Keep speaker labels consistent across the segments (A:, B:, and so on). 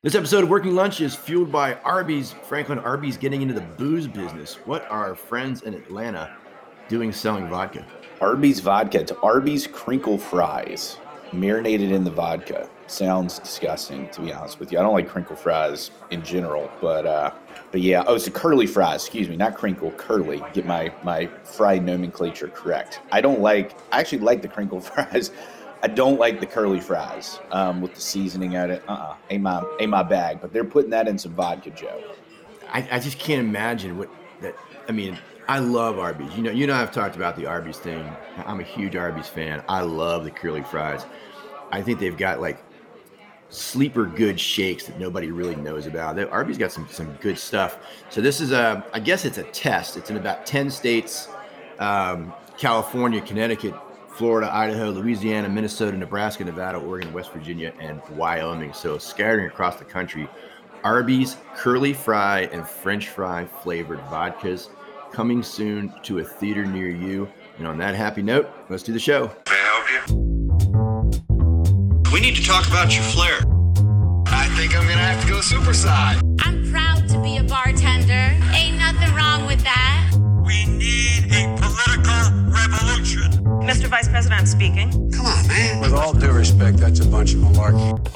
A: This episode of Working Lunch is fueled by Arby's. Franklin Arby's getting into the booze business. What are our friends in Atlanta doing selling vodka?
B: Arby's vodka. It's Arby's crinkle fries marinated in the vodka. Sounds disgusting, to be honest with you. I don't like crinkle fries in general, but uh, but yeah. Oh, it's a curly fries. Excuse me, not crinkle, curly. Get my my fry nomenclature correct. I don't like. I actually like the crinkle fries. I don't like the curly fries um, with the seasoning at it. Uh, uh ain't my ain't my bag. But they're putting that in some vodka, Joe.
A: I, I just can't imagine what that. I mean, I love Arby's. You know, you know, I've talked about the Arby's thing. I'm a huge Arby's fan. I love the curly fries. I think they've got like sleeper good shakes that nobody really knows about. The Arby's got some some good stuff. So this is a, I guess it's a test. It's in about ten states: um, California, Connecticut, Florida, Idaho, Louisiana, Minnesota, Nebraska, Nevada, Oregon, West Virginia, and Wyoming. So scattering across the country. Arby's curly fry and French fry flavored vodkas coming soon to a theater near you. And on that happy note, let's do the show.
C: May I help you? We need to talk about your flair. I think I'm gonna have to go superside.
D: Mr. Vice President, I'm speaking.
C: Come on, man.
E: With all due respect, that's a bunch of malarkey.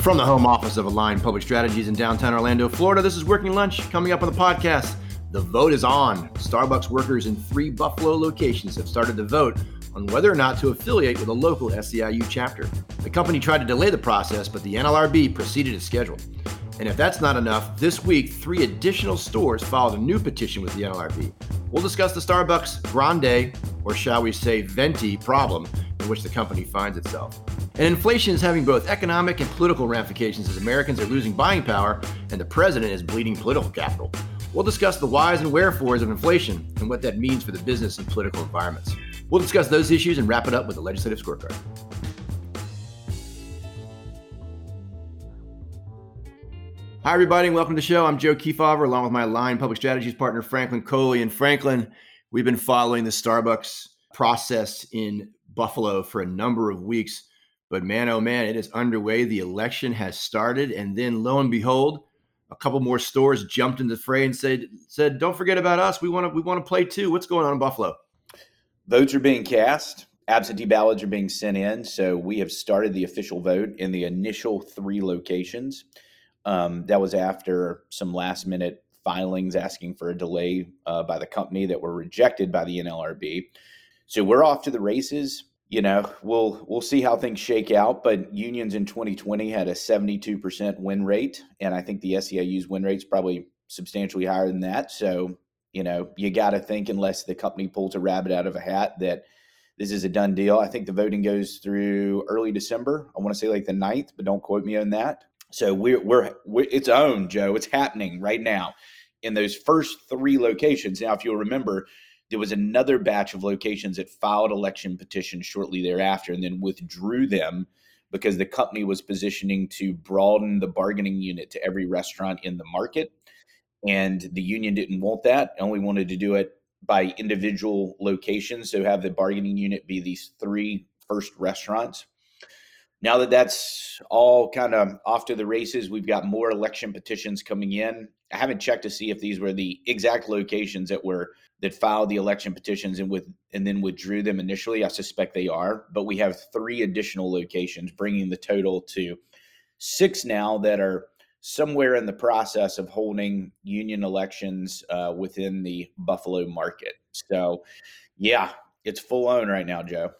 A: From the home office of Align Public Strategies in downtown Orlando, Florida, this is Working Lunch. Coming up on the podcast, the vote is on. Starbucks workers in three Buffalo locations have started to vote on whether or not to affiliate with a local SEIU chapter. The company tried to delay the process, but the NLRB proceeded as scheduled. And if that's not enough, this week, three additional stores filed a new petition with the NLRB. We'll discuss the Starbucks grande, or shall we say venti, problem in which the company finds itself. And inflation is having both economic and political ramifications as Americans are losing buying power and the president is bleeding political capital. We'll discuss the whys and wherefores of inflation and what that means for the business and political environments. We'll discuss those issues and wrap it up with the legislative scorecard. Hi, everybody, and welcome to the show. I'm Joe Kefauver, along with my Align Public Strategies partner, Franklin Coley. And Franklin, we've been following the Starbucks process in Buffalo for a number of weeks. But man, oh man, it is underway. The election has started. And then lo and behold, a couple more stores jumped into the fray and said, said, don't forget about us. We want to we want to play too. What's going on in Buffalo?
B: Votes are being cast. Absentee ballots are being sent in. So we have started the official vote in the initial three locations. Um, that was after some last minute filings asking for a delay uh, by the company that were rejected by the NLRB. So we're off to the races. You know, we'll we'll see how things shake out. But unions in 2020 had a 72% win rate, and I think the SEIU's win rate's probably substantially higher than that. So you know, you got to think unless the company pulls a rabbit out of a hat that this is a done deal. I think the voting goes through early December. I want to say like the 9th, but don't quote me on that. So we're, we're, we're it's own, Joe. It's happening right now in those first three locations. Now, if you'll remember, there was another batch of locations that filed election petitions shortly thereafter and then withdrew them because the company was positioning to broaden the bargaining unit to every restaurant in the market and the union didn't want that only wanted to do it by individual locations so have the bargaining unit be these three first restaurants now that that's all kind of off to the races we've got more election petitions coming in i haven't checked to see if these were the exact locations that were that filed the election petitions and with and then withdrew them initially i suspect they are but we have three additional locations bringing the total to six now that are somewhere in the process of holding union elections uh, within the Buffalo market. So, yeah, it's full on right now, Joe.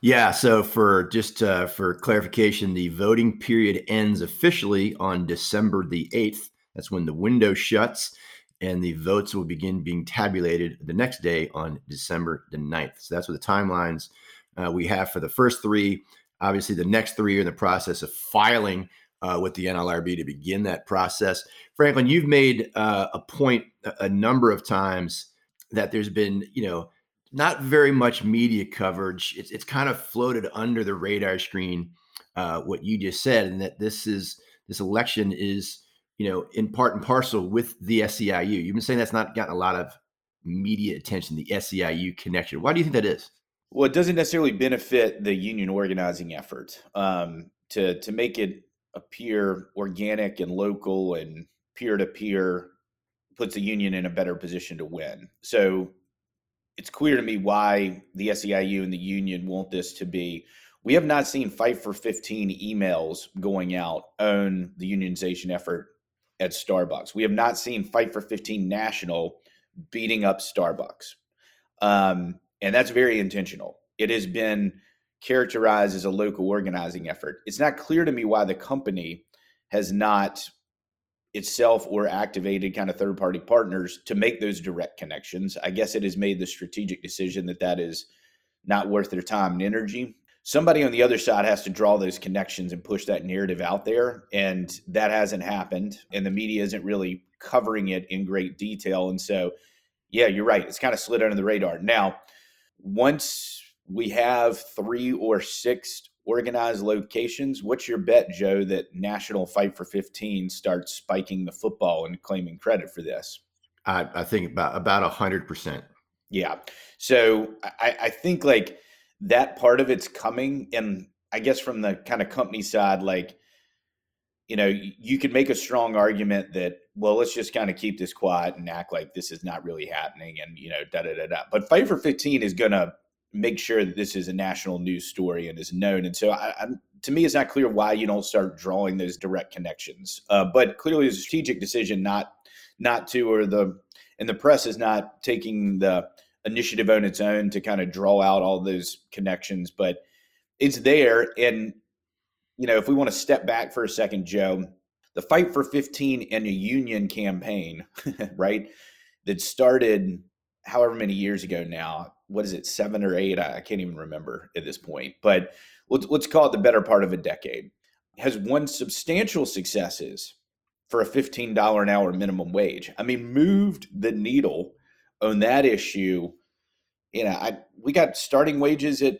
A: Yeah. So for just uh, for clarification, the voting period ends officially on December the eighth. That's when the window shuts, and the votes will begin being tabulated the next day on December the 9th. So that's what the timelines uh, we have for the first three. Obviously, the next three are in the process of filing uh, with the NLRB to begin that process. Franklin, you've made uh, a point a number of times that there's been, you know, not very much media coverage. It's it's kind of floated under the radar screen. Uh, what you just said, and that this is this election is, you know, in part and parcel with the SEIU. You've been saying that's not gotten a lot of media attention. The SEIU connection. Why do you think that is?
B: Well, it doesn't necessarily benefit the union organizing effort. Um, to to make it appear organic and local and peer to peer puts the union in a better position to win. So it's clear to me why the SEIU and the union want this to be. We have not seen Fight for 15 emails going out on the unionization effort at Starbucks. We have not seen Fight for 15 National beating up Starbucks. Um, and that's very intentional. It has been characterized as a local organizing effort. It's not clear to me why the company has not itself or activated kind of third party partners to make those direct connections. I guess it has made the strategic decision that that is not worth their time and energy. Somebody on the other side has to draw those connections and push that narrative out there. And that hasn't happened. And the media isn't really covering it in great detail. And so, yeah, you're right. It's kind of slid under the radar. Now, once we have three or six organized locations, what's your bet, Joe, that National Fight for 15 starts spiking the football and claiming credit for this?
A: I, I think about about a hundred percent.
B: Yeah. So I, I think like that part of it's coming, and I guess from the kind of company side, like you know, you could make a strong argument that, well, let's just kind of keep this quiet and act like this is not really happening and, you know, da da da da. But Fight for 15 is going to make sure that this is a national news story and is known. And so, I, I, to me, it's not clear why you don't start drawing those direct connections. Uh, but clearly, it's a strategic decision not not to, or the and the press is not taking the initiative on its own to kind of draw out all those connections. But it's there, and you know, if we want to step back for a second, Joe, the Fight for 15 and a union campaign, right, that started however many years ago now. What is it, seven or eight? I can't even remember at this point. But let's, let's call it the better part of a decade. Has won substantial successes for a $15 an hour minimum wage. I mean, moved the needle on that issue. You know, I we got starting wages at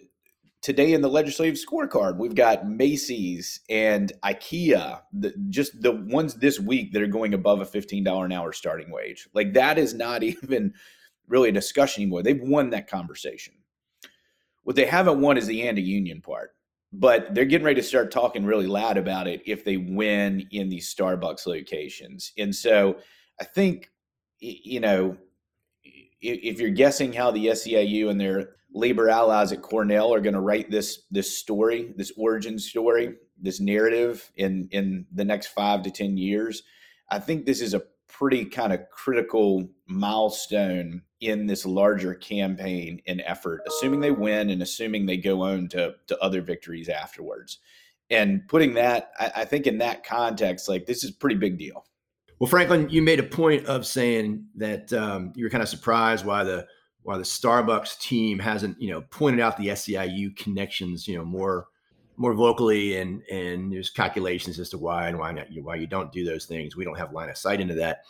B: today in the legislative scorecard, we've got Macy's and IKEA, the, just the ones this week that are going above a $15 an hour starting wage. Like that is not even really a discussion anymore. They've won that conversation. What they haven't won is the anti union part, but they're getting ready to start talking really loud about it if they win in these Starbucks locations. And so I think, you know, if you're guessing how the SEIU and their labor allies at Cornell are going to write this this story, this origin story, this narrative in in the next five to ten years, I think this is a pretty kind of critical milestone in this larger campaign and effort, assuming they win and assuming they go on to, to other victories afterwards. And putting that, I, I think in that context, like this is pretty big deal.
A: Well, Franklin, you made a point of saying that um, you were kind of surprised why the why the Starbucks team hasn't you know pointed out the SEIU connections you know more more vocally and and there's calculations as to why and why not you why you don't do those things. We don't have line of sight into that,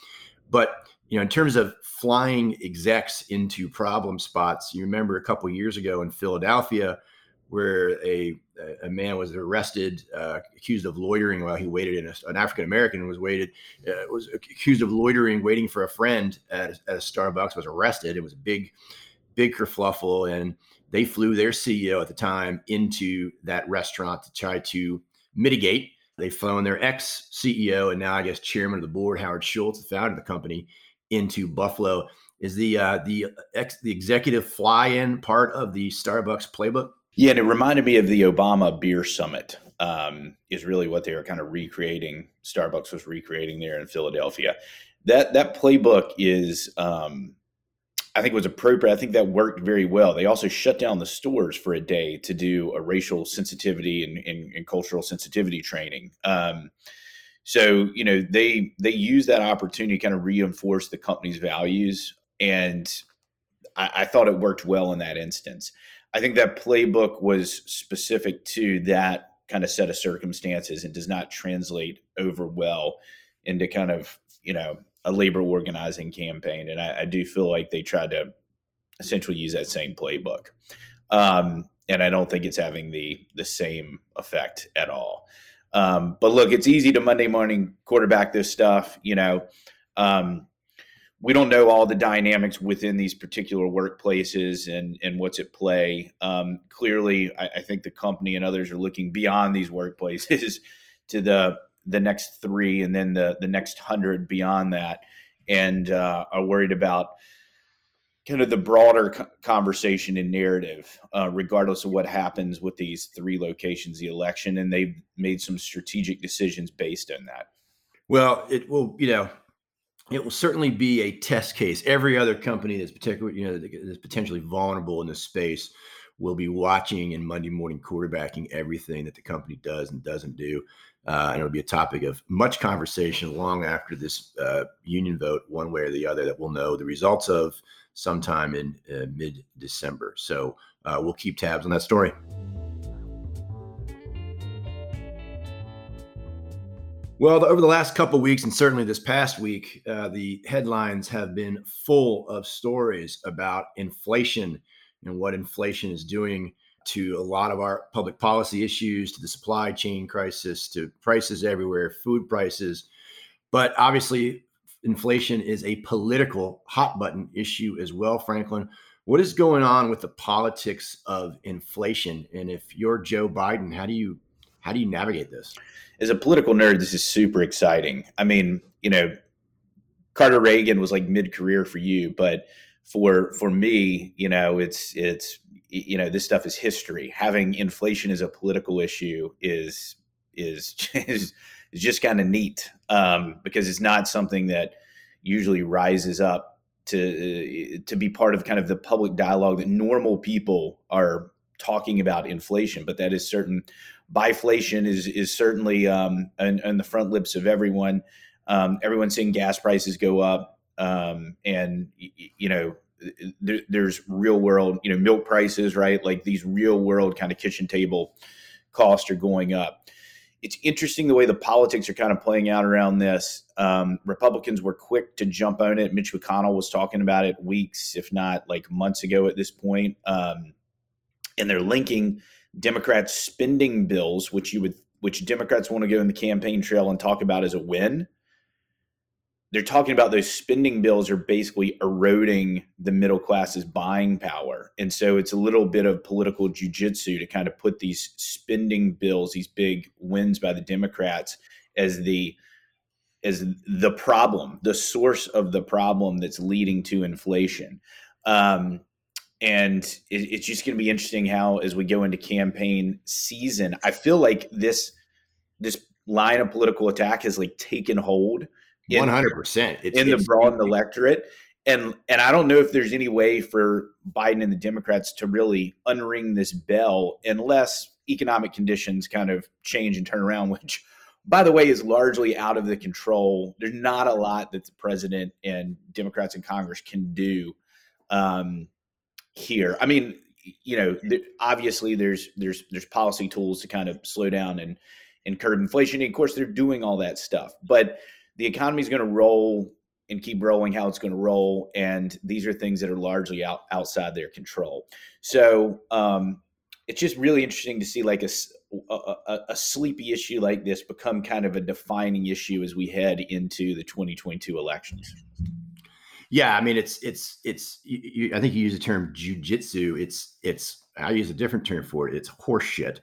A: but you know in terms of flying execs into problem spots, you remember a couple years ago in Philadelphia where a a man was arrested, uh, accused of loitering while he waited in a, an African American was waited uh, was accused of loitering, waiting for a friend at, at a Starbucks. Was arrested. It was a big, big kerfluffle, and they flew their CEO at the time into that restaurant to try to mitigate. They flown their ex CEO and now I guess chairman of the board, Howard Schultz, the founder of the company, into Buffalo. Is the uh, the ex, the executive fly-in part of the Starbucks playbook?
B: Yeah, and it reminded me of the Obama Beer Summit. Um, is really what they were kind of recreating. Starbucks was recreating there in Philadelphia. That that playbook is, um, I think, was appropriate. I think that worked very well. They also shut down the stores for a day to do a racial sensitivity and, and, and cultural sensitivity training. Um, so you know they they use that opportunity to kind of reinforce the company's values, and I, I thought it worked well in that instance. I think that playbook was specific to that kind of set of circumstances and does not translate over well into kind of you know a labor organizing campaign. And I, I do feel like they tried to essentially use that same playbook. Um, and I don't think it's having the the same effect at all. Um, but look, it's easy to Monday morning quarterback this stuff. You know, um, we don't know all the dynamics within these particular workplaces and and what's at play. Um, clearly, I, I, think the company and others are looking beyond these workplaces to the the next three and then the the next hundred beyond that, and uh, are worried about kind of the broader conversation and narrative, uh, regardless of what happens with these three locations, the election, and they've made some strategic decisions based on that.
A: Well, it will, you know, it will certainly be a test case. Every other company that's particularly, you know, that's potentially vulnerable in this space will be watching and Monday morning quarterbacking everything that the company does and doesn't do. Uh, and it'll be a topic of much conversation long after this uh, union vote, one way or the other, that we'll know the results of sometime in uh, mid December. So uh, we'll keep tabs on that story. Well, over the last couple weeks, and certainly this past week, uh, the headlines have been full of stories about inflation and what inflation is doing to a lot of our public policy issues, to the supply chain crisis, to prices everywhere, food prices. But obviously, inflation is a political hot button issue as well, Franklin. What is going on with the politics of inflation? And if you're Joe Biden, how do you how do you navigate this?
B: As a political nerd, this is super exciting. I mean, you know, Carter Reagan was like mid career for you, but for for me, you know, it's it's you know this stuff is history. Having inflation as a political issue is is is is just kind of neat um, because it's not something that usually rises up to uh, to be part of kind of the public dialogue that normal people are talking about inflation. But that is certain. Biflation is is certainly um, on, the front lips of everyone. Um, everyone's seeing gas prices go up, um, and you know there, there's real world, you know, milk prices, right? Like these real world kind of kitchen table costs are going up it's interesting the way the politics are kind of playing out around this. Um, Republicans were quick to jump on it. Mitch McConnell was talking about it weeks, if not like months ago at this point. Um, and they're linking Democrats' spending bills, which you would, which Democrats want to go in the campaign trail and talk about as a win, they're talking about those spending bills are basically eroding the middle class's buying power. And so it's a little bit of political jujitsu to kind of put these spending bills, these big wins by the Democrats, as the as the problem, the source of the problem that's leading to inflation. Um, and it, it's just going to be interesting how, as we go into campaign season, I feel like this this line of political attack has like taken hold
A: one hundred percent
B: in the broad electorate. And and I don't know if there's any way for Biden and the Democrats to really unring this bell unless economic conditions kind of change and turn around, which by the way is largely out of the control. There's not a lot that the president and Democrats in Congress can do um, here. I mean, you know, th- obviously there's there's there's policy tools to kind of slow down and and curb inflation. And of course, they're doing all that stuff, but the economy is going to roll and keep rolling how it's going to roll and these are things that are largely out outside their control. So um, it's just really interesting to see like a, a, a, sleepy issue like this become kind of a defining issue as we head into the 2022 elections.
A: Yeah i mean it's it's it's you, you, i think you use the term jujitsu. It's it's i use a different term for it. It's horseshit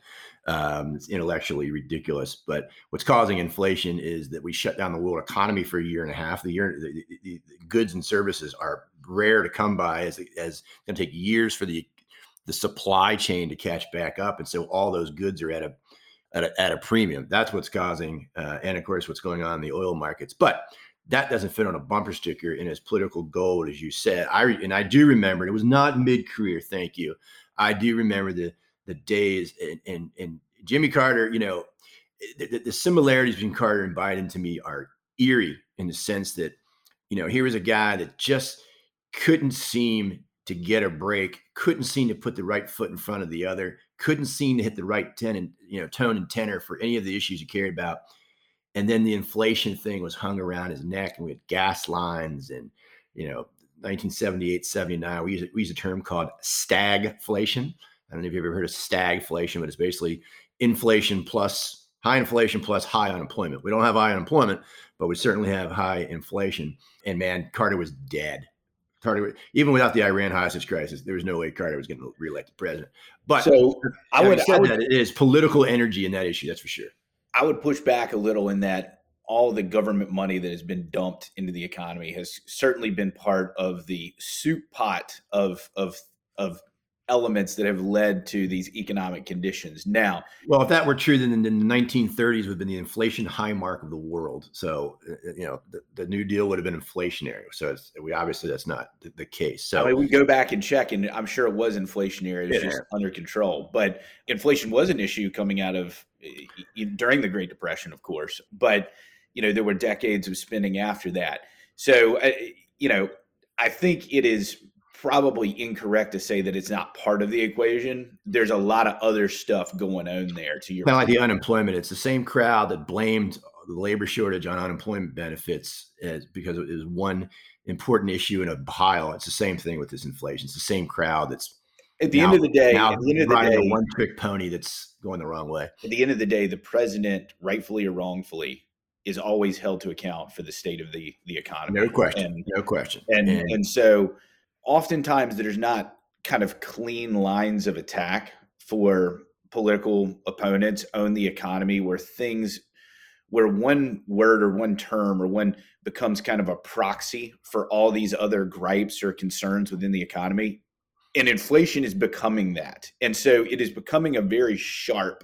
A: um, it's intellectually ridiculous. But what's causing inflation is that we shut down the world economy for a year and a half. The year, the, the, the goods and services are rare to come by, as as going to take years for the the supply chain to catch back up, and so all those goods are at a at a, at a premium. That's what's causing, uh, and of course, what's going on in the oil markets. But that doesn't fit on a bumper sticker in his political gold, as you said. I and I do remember it was not mid career. Thank you. I do remember the the days and, and, and Jimmy Carter, you know, the, the, similarities between Carter and Biden to me are eerie in the sense that, you know, here was a guy that just couldn't seem to get a break, couldn't seem to put the right foot in front of the other, couldn't seem to hit the right ten and you know tone and tenor for any of the issues he cared about. And then the inflation thing was hung around his neck, and we had gas lines and you know 1978, 79. We use, we use a term called stagflation, I don't know if you've ever heard of stagflation, but it's basically inflation plus high inflation plus high unemployment. We don't have high unemployment, but we certainly have high inflation. And man, Carter was dead. Carter, even without the Iran hostage crisis, there was no way Carter was going getting reelected president. But
B: so I would,
A: I would, that it is political energy in that issue. That's for sure.
B: I would push back a little in that all the government money that has been dumped into the economy has certainly been part of the soup pot of of of elements that have led to these economic conditions. Now,
A: well, if that were true, then the 1930s would have been the inflation high mark of the world. So, uh, uh, you know, the, the New Deal would have been inflationary. So, we obviously that's not the, the case. So,
B: I mean, we go back and check, and I'm sure it was inflationary. It was yeah. just under control. But inflation was an issue coming out of during the Great Depression, of course. But you know, there were decades of spending after that. So, uh, you know, I think it is probably incorrect to say that it's not part of the equation. There's a lot of other stuff going on there. To your
A: kind of like the unemployment, it's the same crowd that blamed the labor shortage on unemployment benefits as because it was one important issue in a pile. It's the same thing with this inflation. It's the same crowd that's
B: at the now, end of the day,
A: now
B: at the end of
A: the
B: day,
A: a one trick pony that's going the wrong way.
B: At the end of the day, the president, rightfully or wrongfully, is always held to account for the state of the the economy.
A: No question. And, no question.
B: And and, and so oftentimes there's not kind of clean lines of attack for political opponents own the economy where things where one word or one term or one becomes kind of a proxy for all these other gripes or concerns within the economy and inflation is becoming that. And so it is becoming a very sharp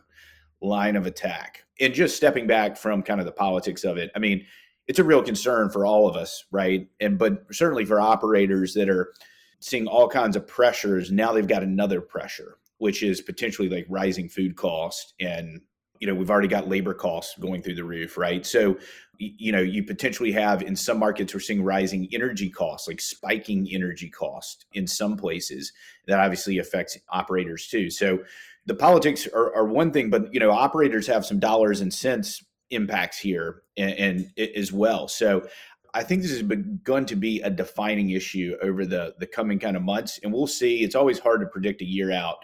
B: line of attack. And just stepping back from kind of the politics of it i mean it's a real concern for all of us right? And but certainly for operators that are seeing all kinds of pressures. Now they've got another pressure, which is potentially like rising food cost and you know we've already got labor costs going through the roof right? So you know you potentially have in some markets we're seeing rising energy costs like spiking energy cost in some places. That obviously affects operators too. So the politics are, are one thing but you know operators have some dollars and cents impacts here and, and as well so I think this has begun to be a defining issue over the the coming kind of months, and we'll see. It's always hard to predict a year out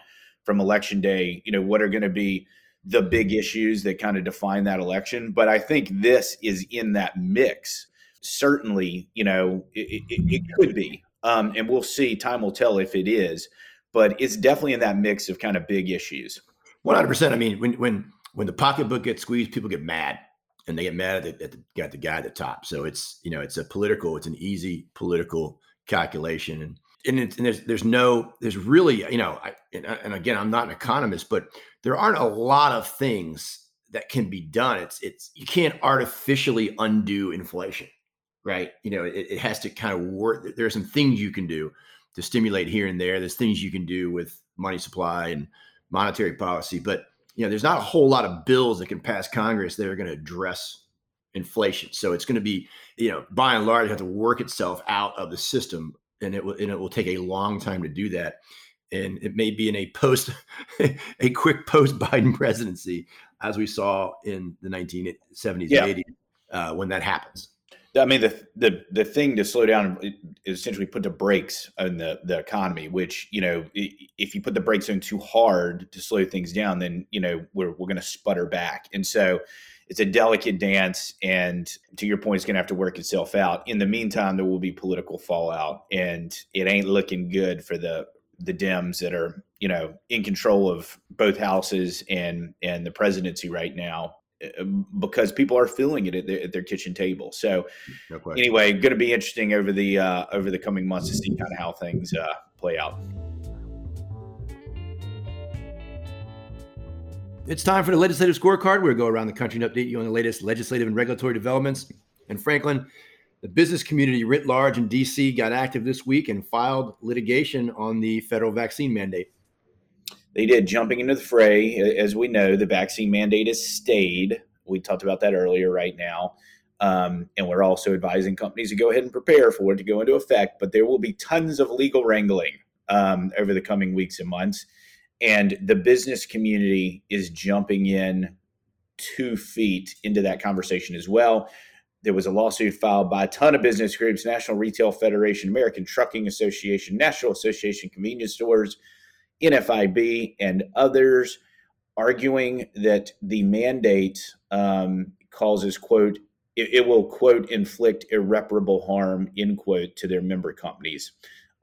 B: from election day. You know what are going to be the big issues that kind of define that election, but I think this is in that mix. Certainly, you know it, it, it could be, um, and we'll see. Time will tell if it is, but it's definitely in that mix of kind of big issues.
A: One hundred percent. I mean, when when when the pocketbook gets squeezed, people get mad and they get mad at the, at the, at the guy at the top. So it's you know it's a political, it's an easy political calculation, and and, and there's there's no there's really you know I, and, uh, and again I'm not an economist, but there aren't a lot of things that can be done. It's it's you can't artificially undo inflation, right? You know it, it has to kind of work. There are some things you can do to stimulate here and there. There's things you can do with money supply and monetary policy, but you know, there's not a whole lot of bills that can pass Congress that are going to address inflation. So it's going to be, you know, by and large, have to work itself out of the system, and it will and it will take a long time to do that. And it may be in a post, a quick post Biden presidency, as we saw in the 1970s yeah. and 80s, uh, when that happens.
B: I mean, the the the thing to slow down is essentially put the brakes on the the economy. Which you know, if you put the brakes on too hard to slow things down, then you know we're we're going to sputter back. And so, it's a delicate dance. And to your point, it's going to have to work itself out. In the meantime, there will be political fallout, and it ain't looking good for the the Dems that are you know in control of both houses and and the presidency right now because people are feeling it at their, at their kitchen table. So no anyway, going to be interesting over the uh, over the coming months to see kind of how things uh, play out.
A: It's time for the legislative scorecard. We'll go around the country and update you on the latest legislative and regulatory developments. And Franklin, the business community writ large in DC got active this week and filed litigation on the federal vaccine mandate
B: they did jumping into the fray. As we know, the vaccine mandate has stayed. We talked about that earlier right now. Um, and we're also advising companies to go ahead and prepare for it to go into effect. But there will be tons of legal wrangling um, over the coming weeks and months. And the business community is jumping in two feet into that conversation as well. There was a lawsuit filed by a ton of business groups National Retail Federation, American Trucking Association, National Association Convenience Stores, NFIB and others arguing that the mandate um, causes, quote, it, it, will, quote, inflict irreparable harm, end quote, to their member companies.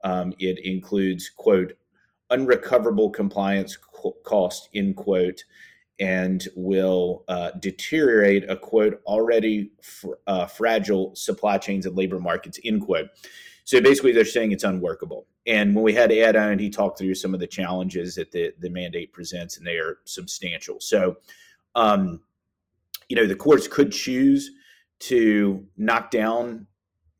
B: Um, it includes, quote, unrecoverable compliance co- cost, end quote, and will uh, deteriorate a quote already fr- uh, fragile supply chains and labor markets end quote. So basically, they're saying it's unworkable. And when we had Ed on, he talked through some of the challenges that the, the mandate presents, and they are substantial. So, um, you know, the courts could choose to knock down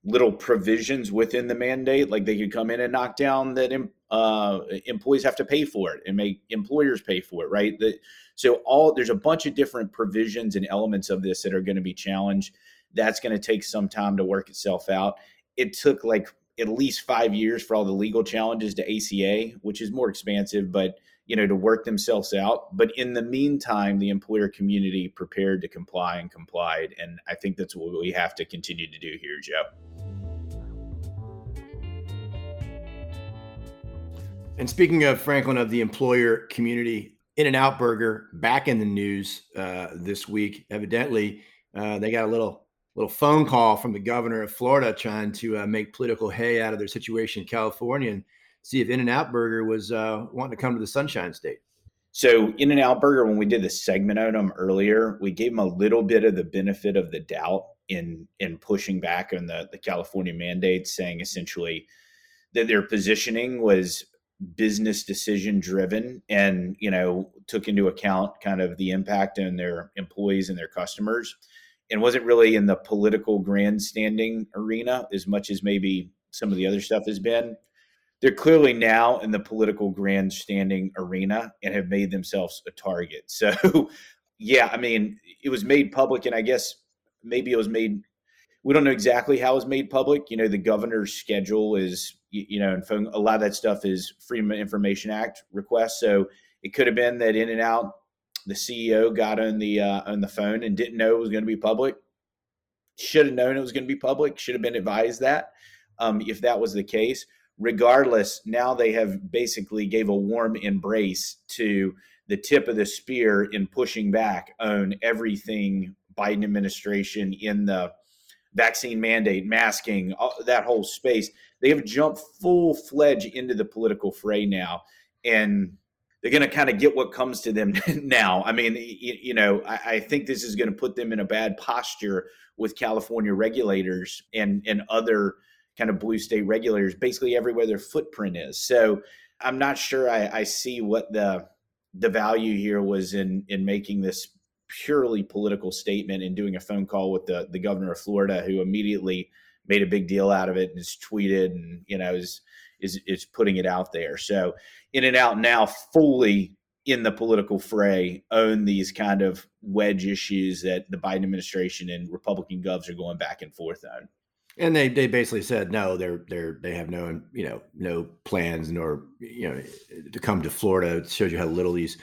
B: little provisions within the mandate, like they could come in and knock down that uh, employees have to pay for it and make employers pay for it, right? The, so all there's a bunch of different provisions and elements of this that are going to be challenged. That's going to take some time to work itself out. It took like at least five years for all the legal challenges to ACA, which is more expansive, but you know to work themselves out. But in the meantime, the employer community prepared to comply and complied, and I think that's what we have to continue to do here, Joe.
A: And speaking of Franklin of the employer community, In and Out Burger back in the news uh, this week. Evidently, uh, they got a little little phone call from the governor of Florida trying to uh, make political hay out of their situation in California and see if In and Out Burger was uh, wanting to come to the Sunshine State.
B: So In and Out Burger, when we did the segment on them earlier, we gave them a little bit of the benefit of the doubt in in pushing back on the the California mandates, saying essentially that their positioning was business decision driven and you know took into account kind of the impact on their employees and their customers and wasn't really in the political grandstanding arena as much as maybe some of the other stuff has been. They're clearly now in the political grandstanding arena and have made themselves a target. So yeah i mean it was made public and i guess maybe it was made we don't know exactly how it was made public. You know the governor's schedule is you, know, and phone, a lot of that stuff is Freedom of Information Act requests. So it could have been that In and Out, the CEO got on the uh, on the phone and didn't know it was going to be public. Should have known it was going to be public. Should have been advised that. Um, if that was the case, regardless, now they have basically gave a warm embrace to the tip of the spear in pushing back on everything Biden administration in the vaccine mandate, masking, that whole space. They have jumped full fledged into the political fray now, and they're going to kind of get what comes to them now. I mean, you, you know, I, I, think this is going to put them in a bad posture with California regulators and and other kind of blue state regulators, basically everywhere their footprint is. So I'm not sure I, I see what the the value here was in in making this purely political statement and doing a phone call with the the governor of Florida, who immediately made a big deal out of it and has tweeted and you know is is is putting it out there. So in and out now fully in the political fray own these kind of wedge issues that the Biden administration and Republican govs are going back and forth on.
A: And they they basically said no, they're they're they have no you know no plans nor you know to come to Florida. It shows you how little these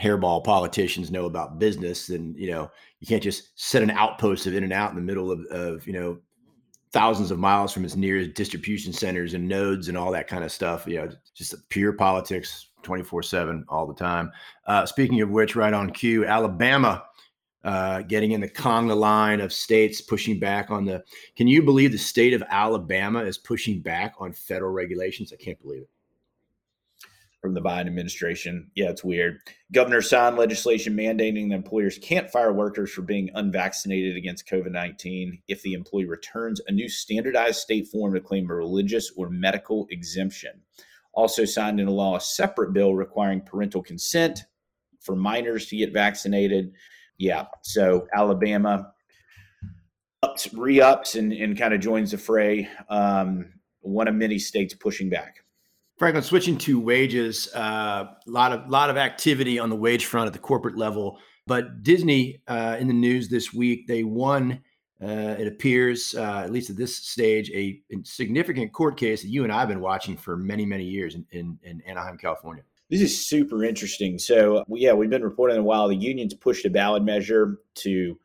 A: hairball politicians know about business. And you know you can't just set an outpost of In and Out in the middle of, of you know thousands of miles from its nearest distribution centers and nodes and all that kind of stuff. You know, just pure politics 24 7 all the time. Uh, speaking of which, right on cue, Alabama uh, getting in the conga line of states pushing back on the. Can you believe the state of Alabama is pushing back on federal regulations? I can't believe it
B: from the Biden administration. Yeah, it's weird. Governor signed legislation mandating that employers can't fire workers for being unvaccinated against COVID 19 if the employee returns a new standardized state form to claim a religious or medical exemption. Also signed into law a separate bill requiring parental consent for minors to get vaccinated. Yeah, so Alabama ups, re ups and, and kind of joins the fray. Um, one of many states pushing back.
A: Franklin, switching to wages, a uh, lot of lot of activity on the wage front at the corporate level. But Disney, uh, in the news this week, they won. Uh, it appears, uh, at least at this stage, a, a, significant court case that you and I have been watching for many, many years in, in, in Anaheim, California.
B: This is super interesting. So, yeah, we've been reporting a while. The unions pushed a ballot measure to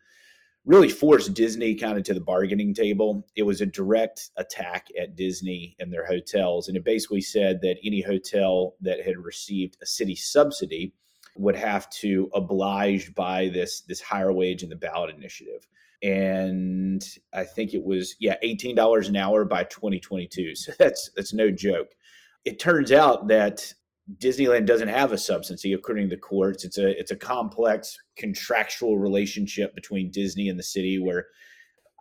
B: really forced Disney kind of to the bargaining table. It was a direct attack at Disney and their hotels. And it basically said that any hotel that had received a city subsidy would have to oblige by this this higher wage in the ballot initiative. And I think it was, yeah, $18 an hour by 2022. So that's that's no joke. It turns out that Disneyland doesn't have a subsidy according to the courts. It's a it's a complex contractual relationship between Disney and the city where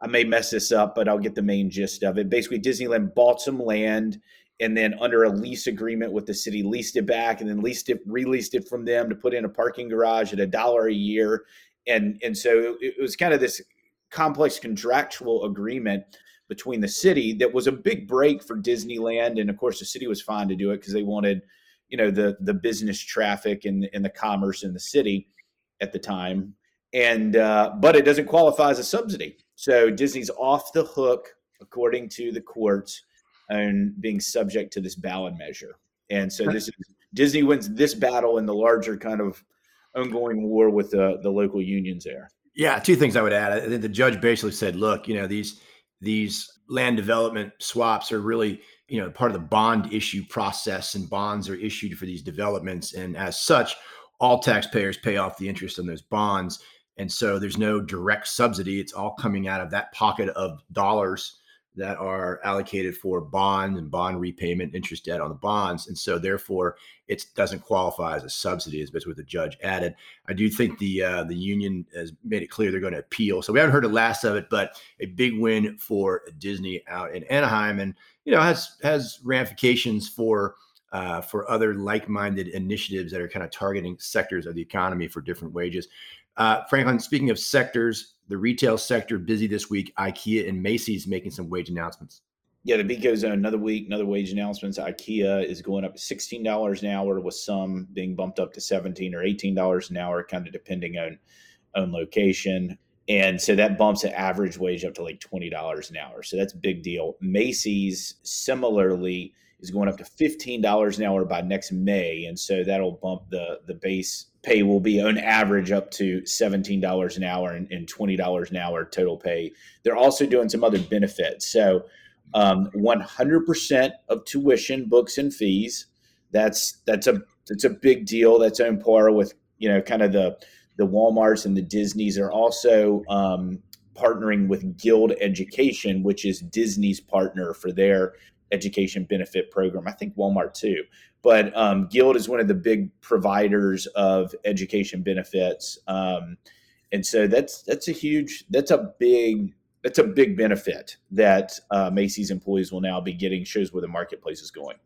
B: I may mess this up, but I'll get the main gist of it. Basically, Disneyland bought some land and then under a lease agreement with the city leased it back and then leased it released it from them to put in a parking garage at a dollar a year and and so it was kind of this complex contractual agreement between the city that was a big break for Disneyland and of course the city was fine to do it because they wanted you know the the business traffic and and the commerce in the city at the time and uh, but it doesn't qualify as a subsidy so Disney's off the hook according to the courts and being subject to this ballot measure. And so this is Disney wins this battle in the larger kind of ongoing war with the the local unions there.
A: Yeah, two things I would add. I think the judge basically said, look, you know, these these land development swaps are really, you know, part of the bond issue process and bonds are issued for these developments and as such, all taxpayers pay off the interest on those bonds. And so there's no direct subsidy. It's all coming out of that pocket of dollars that are allocated for bond and bond repayment, interest debt on the bonds, and so therefore it doesn't qualify as a subsidy, as what the judge added. I do think the uh, the union has made it clear they're going to appeal, so we haven't heard the last of it, but a big win for Disney out in Anaheim, and you know has has ramifications for. Uh, for other like-minded initiatives that are kind of targeting sectors of the economy for different wages. Uh, Franklin, speaking of sectors, the retail sector busy this week. IKEA and Macy's making some wage announcements.
B: Yeah, the beat goes on another week, another wage announcements. IKEA is going up sixteen dollars an hour, with some being bumped up to seventeen or eighteen dollars an hour, kind of depending on on location. And so that bumps the average wage up to like twenty dollars an hour. So that's a big deal. Macy's similarly is going up to fifteen dollars an hour by next May, and so that'll bump the the base pay will be on average up to $17 an hour and, and $20 an hour total pay. They're also doing some other benefits. So um, 100% of tuition, books, and fees. That's that's a that's a big deal. That's on par with you know kind of the the WalMarts and the Disney's are also um, partnering with Guild Education, which is Disney's partner for their education benefit program. I think Walmart too. But um, Guild is one of the big providers of education benefits, um, and so that's that's a huge that's a big that's a big benefit that uh, Macy's employees will now be getting. Shows where the marketplace is going.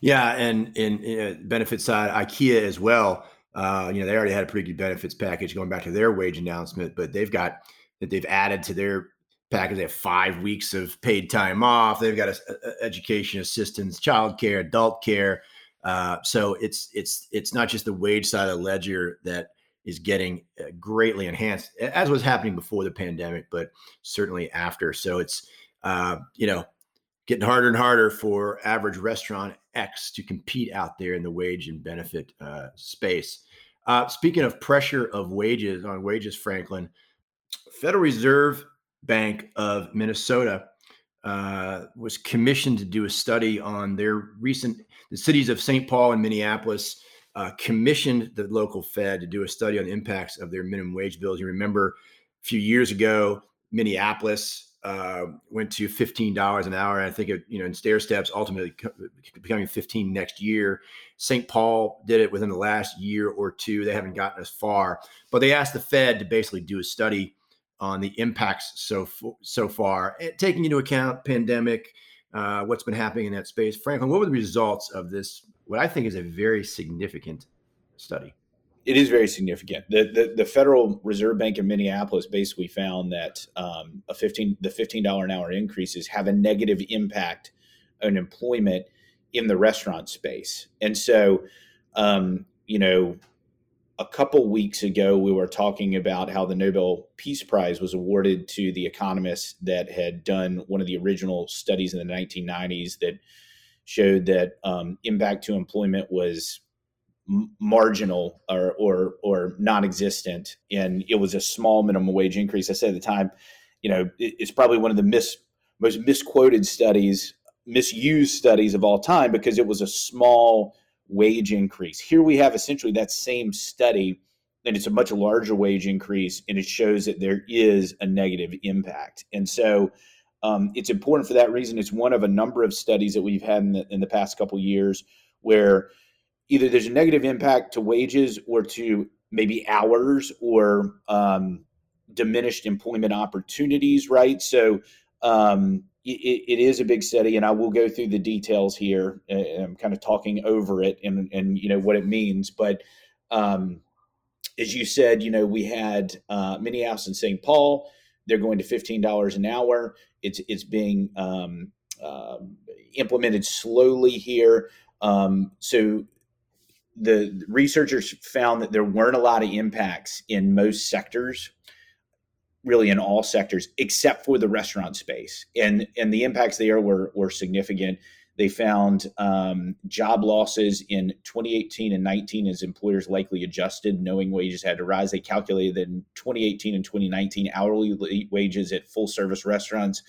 A: Yeah, and in, in benefit side, IKEA as well. Uh, you know, they already had a pretty good benefits package going back to their wage announcement, but they've got that they've added to their package. They have five weeks of paid time off. They've got a, a education assistance, child care, adult care. Uh, so it's it's it's not just the wage side of the ledger that is getting uh, greatly enhanced, as was happening before the pandemic, but certainly after. So it's uh, you know getting harder and harder for average restaurant X to compete out there in the wage and benefit uh, space. Uh, speaking of pressure of wages on wages, Franklin, Federal Reserve Bank of Minnesota uh, was commissioned to do a study on their recent the cities of St. Paul and Minneapolis uh, commissioned the local Fed to do a study on the impacts of their minimum wage bills. You remember a few years ago, Minneapolis uh, went to fifteen dollars an hour. I think it, you know in stair steps, ultimately becoming fifteen next year. St. Paul did it within the last year or two. They haven't gotten as far, but they asked the Fed to basically do a study on the impacts so so far, taking into account pandemic, uh, what's been happening in that space. Franklin, what were the results of this? What I think is a very significant study.
B: It is very significant. The, the, the Federal Reserve Bank of Minneapolis basically found that um, a fifteen the fifteen dollar an hour increases have a negative impact on employment in the restaurant space, and so um, you know a couple weeks ago, we were talking about how the Nobel Peace Prize was awarded to the economist that had done one of the original studies in the 1990s that showed that um, impact to employment was marginal or, or or non-existent, and it was a small minimum wage increase. I said at the time, you know, it, it's probably one of the mis- most misquoted studies, misused studies of all time because it was a small wage increase. Here we have essentially that same study, and it's a much larger wage increase, and it shows that there is a negative impact. And so um, it's important for that reason. It's one of a number of studies that we've had in the, in the past couple years where either there's a negative impact to wages or to maybe hours or um, diminished employment opportunities, right? So um, it, it is a big study, and I will go through the details here. I'm kind of talking over it and and you know what it means, but um, as you said, you know we had uh, Minneapolis and St. Paul. They're going to fifteen dollars an hour. It's it's being um, uh, implemented slowly here. Um, so the researchers found that there weren't a lot of impacts in most sectors really in all sectors except for the restaurant space. And and the impacts there were were significant. They found um, job losses in 2018 and 19 as employers likely adjusted knowing wages had to rise. They calculated that in 2018 and 2019 hourly wages at full service restaurants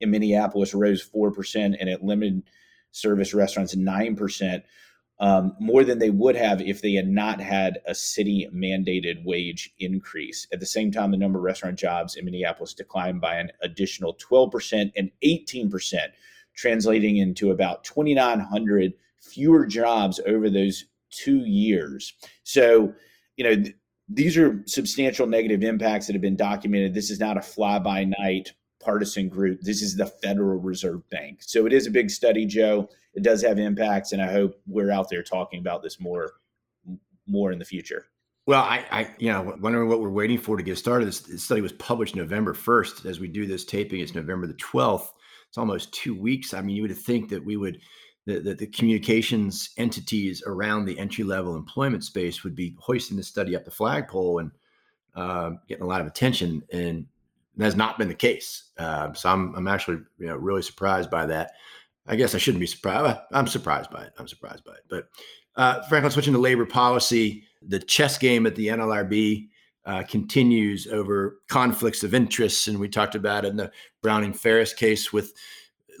B: in minneapolis rose 4% and at limited service restaurants 9% um, more than they would have if they had not had a city mandated wage increase. At the same time, the number of restaurant jobs in Minneapolis declined by an additional 12% and 18%, translating into about 2,900 fewer jobs over those two years. So, you know, th- these are substantial negative impacts that have been documented. This is not a fly by night partisan group. This is the Federal Reserve Bank. So it is a big study, Joe. It does have impacts, and I hope we're out there talking about this more more in the future.
A: Well, I, I, you know, wondering what we're waiting for to get started. This, this, study was published November 1st. As we do this taping, it's November the 12th. It's almost two weeks. I mean, you would think that we would, that the, the communications entities around the entry level employment space would be hoisting the study up the flagpole and uh, getting a lot of attention. And that has not been the case. Uh, so I'm, I'm actually you know, really surprised by that. I guess I shouldn't be surprised. I'm surprised by it. I'm surprised by it. But uh, Franklin, switching to labor policy, the chess game at the NLRB uh, continues over conflicts of interest, and we talked about it in the Browning Ferris case with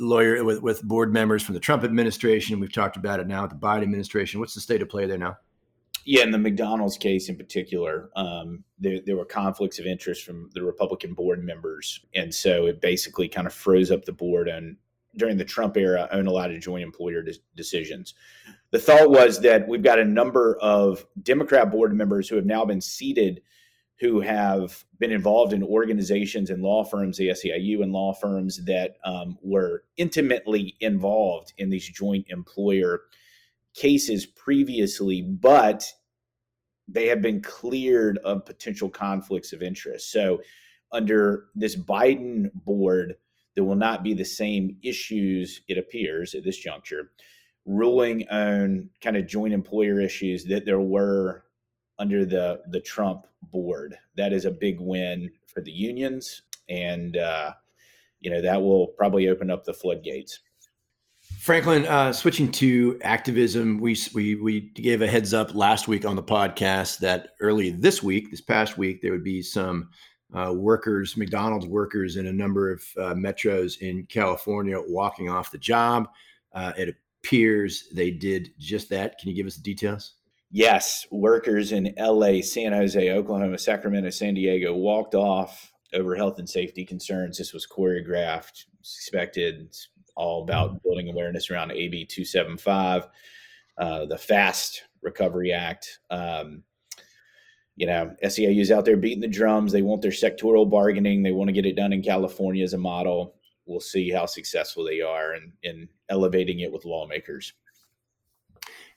A: lawyer with, with board members from the Trump administration. We've talked about it now with the Biden administration. What's the state of play there now?
B: Yeah, in the McDonald's case in particular, um, there, there were conflicts of interest from the Republican board members, and so it basically kind of froze up the board and during the Trump era own allowed to joint employer de- decisions. The thought was that we've got a number of Democrat board members who have now been seated who have been involved in organizations and law firms, the SEIU and law firms that um, were intimately involved in these joint employer cases previously, but they have been cleared of potential conflicts of interest. So, under this Biden board, there will not be the same issues, it appears, at this juncture, ruling on kind of joint employer issues that there were under the the Trump board. That is a big win for the unions, and uh, you know that will probably open up the floodgates.
A: Franklin, uh, switching to activism, we, we we gave a heads up last week on the podcast that early this week, this past week, there would be some uh, workers, McDonald's workers in a number of uh, metros in California walking off the job. Uh, it appears they did just that. Can you give us the details?
B: Yes, workers in LA, San Jose, Oakland, Sacramento, San Diego walked off over health and safety concerns. This was choreographed, expected, all about building awareness around AB 275, uh, the FAST Recovery Act. Um, you know, SEIU is out there beating the drums. They want their sectoral bargaining. They want to get it done in California as a model. We'll see how successful they are in, in elevating it with lawmakers.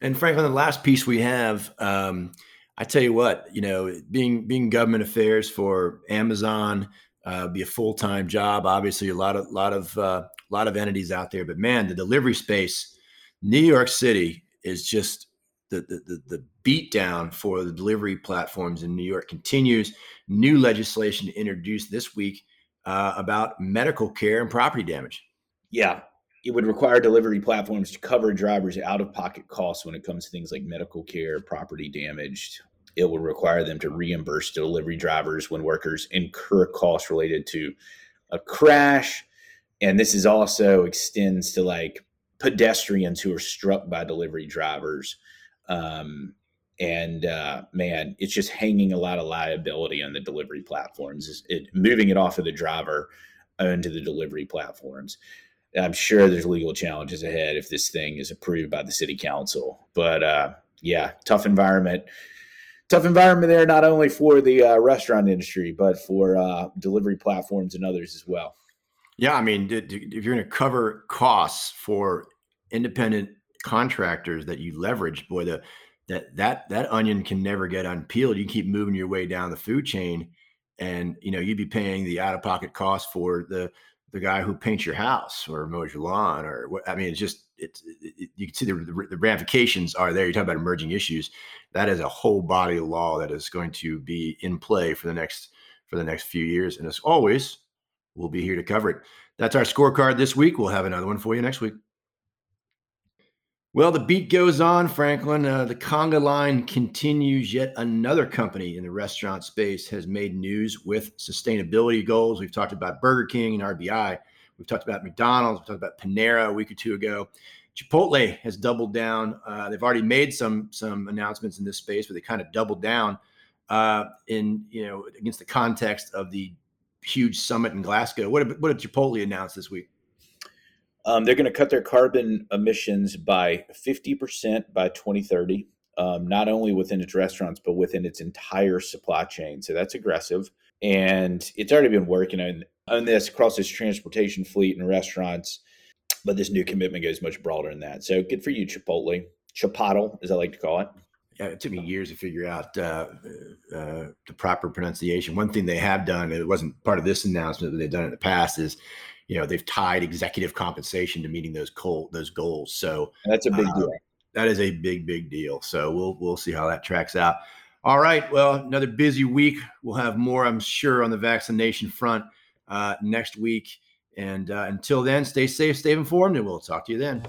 A: And Franklin, the last piece we have, um, I tell you what, you know, being being government affairs for Amazon, uh, be a full time job. Obviously, a lot of lot of uh, lot of entities out there, but man, the delivery space, New York City is just the the the, the beat down for the delivery platforms in New York continues. New legislation introduced this week uh, about medical care and property damage.
B: Yeah, it would require delivery platforms to cover drivers' out of pocket costs when it comes to things like medical care, property damage, it will require them to reimburse delivery drivers when workers incur costs related to a crash. And this is also extends to like pedestrians who are struck by delivery drivers. Um, and uh, man, it's just hanging a lot of liability on the delivery platforms, it, moving it off of the driver onto the delivery platforms. I'm sure there's legal challenges ahead if this thing is approved by the city council, but uh, Yeah, tough environment. Tough environment there, not only for the uh, restaurant industry, but for uh, delivery platforms and others as well.
A: Yeah, I mean, if you're going to cover costs for independent contractors that you leverage, boy, the that that that onion can never get unpeeled. You keep moving your way down the food chain, and you know you'd be paying the out of pocket cost for the the guy who paints your house or mows your lawn or what. I mean, it's just it's it, you can see the, the, ramifications are there. You talk about emerging issues. That is a whole body of law that is going to be in play for the next for the next few years, and as always, we'll be here to cover it. That's our scorecard this week. We'll have another one for you next week. Well, the beat goes on, Franklin. Uh, the conga line continues. Yet another company in the restaurant space has made news with sustainability goals. We've talked about Burger King and RBI. We've talked about McDonald's. We talked about Panera a week or two ago. Chipotle has doubled down. Uh, they've already made some some announcements in this space, but they kind of doubled down uh, in you know against the context of the huge summit in Glasgow. What did, what did Chipotle announce this week?
B: Um, they're going to cut their carbon emissions by 50% by 2030, um, not only within its restaurants, but within its entire supply chain. So that's aggressive. And it's already been working on, on this across its transportation fleet and restaurants. But this new commitment goes much broader than that. So good for you, Chipotle. Chipotle, as I like to call it.
A: Yeah, it took me years to figure out uh, uh, the proper pronunciation. One thing they have done, and it wasn't part of this announcement, but they've done in the past, is you know they've tied executive compensation to meeting those goal those goals. So
B: and that's a big uh, deal.
A: That is a big big deal. So we'll we'll see how that tracks out. All right. Well, another busy week. We'll have more, I'm sure, on the vaccination front uh, next week. And uh, until then, stay safe, stay informed, and we'll talk to you then.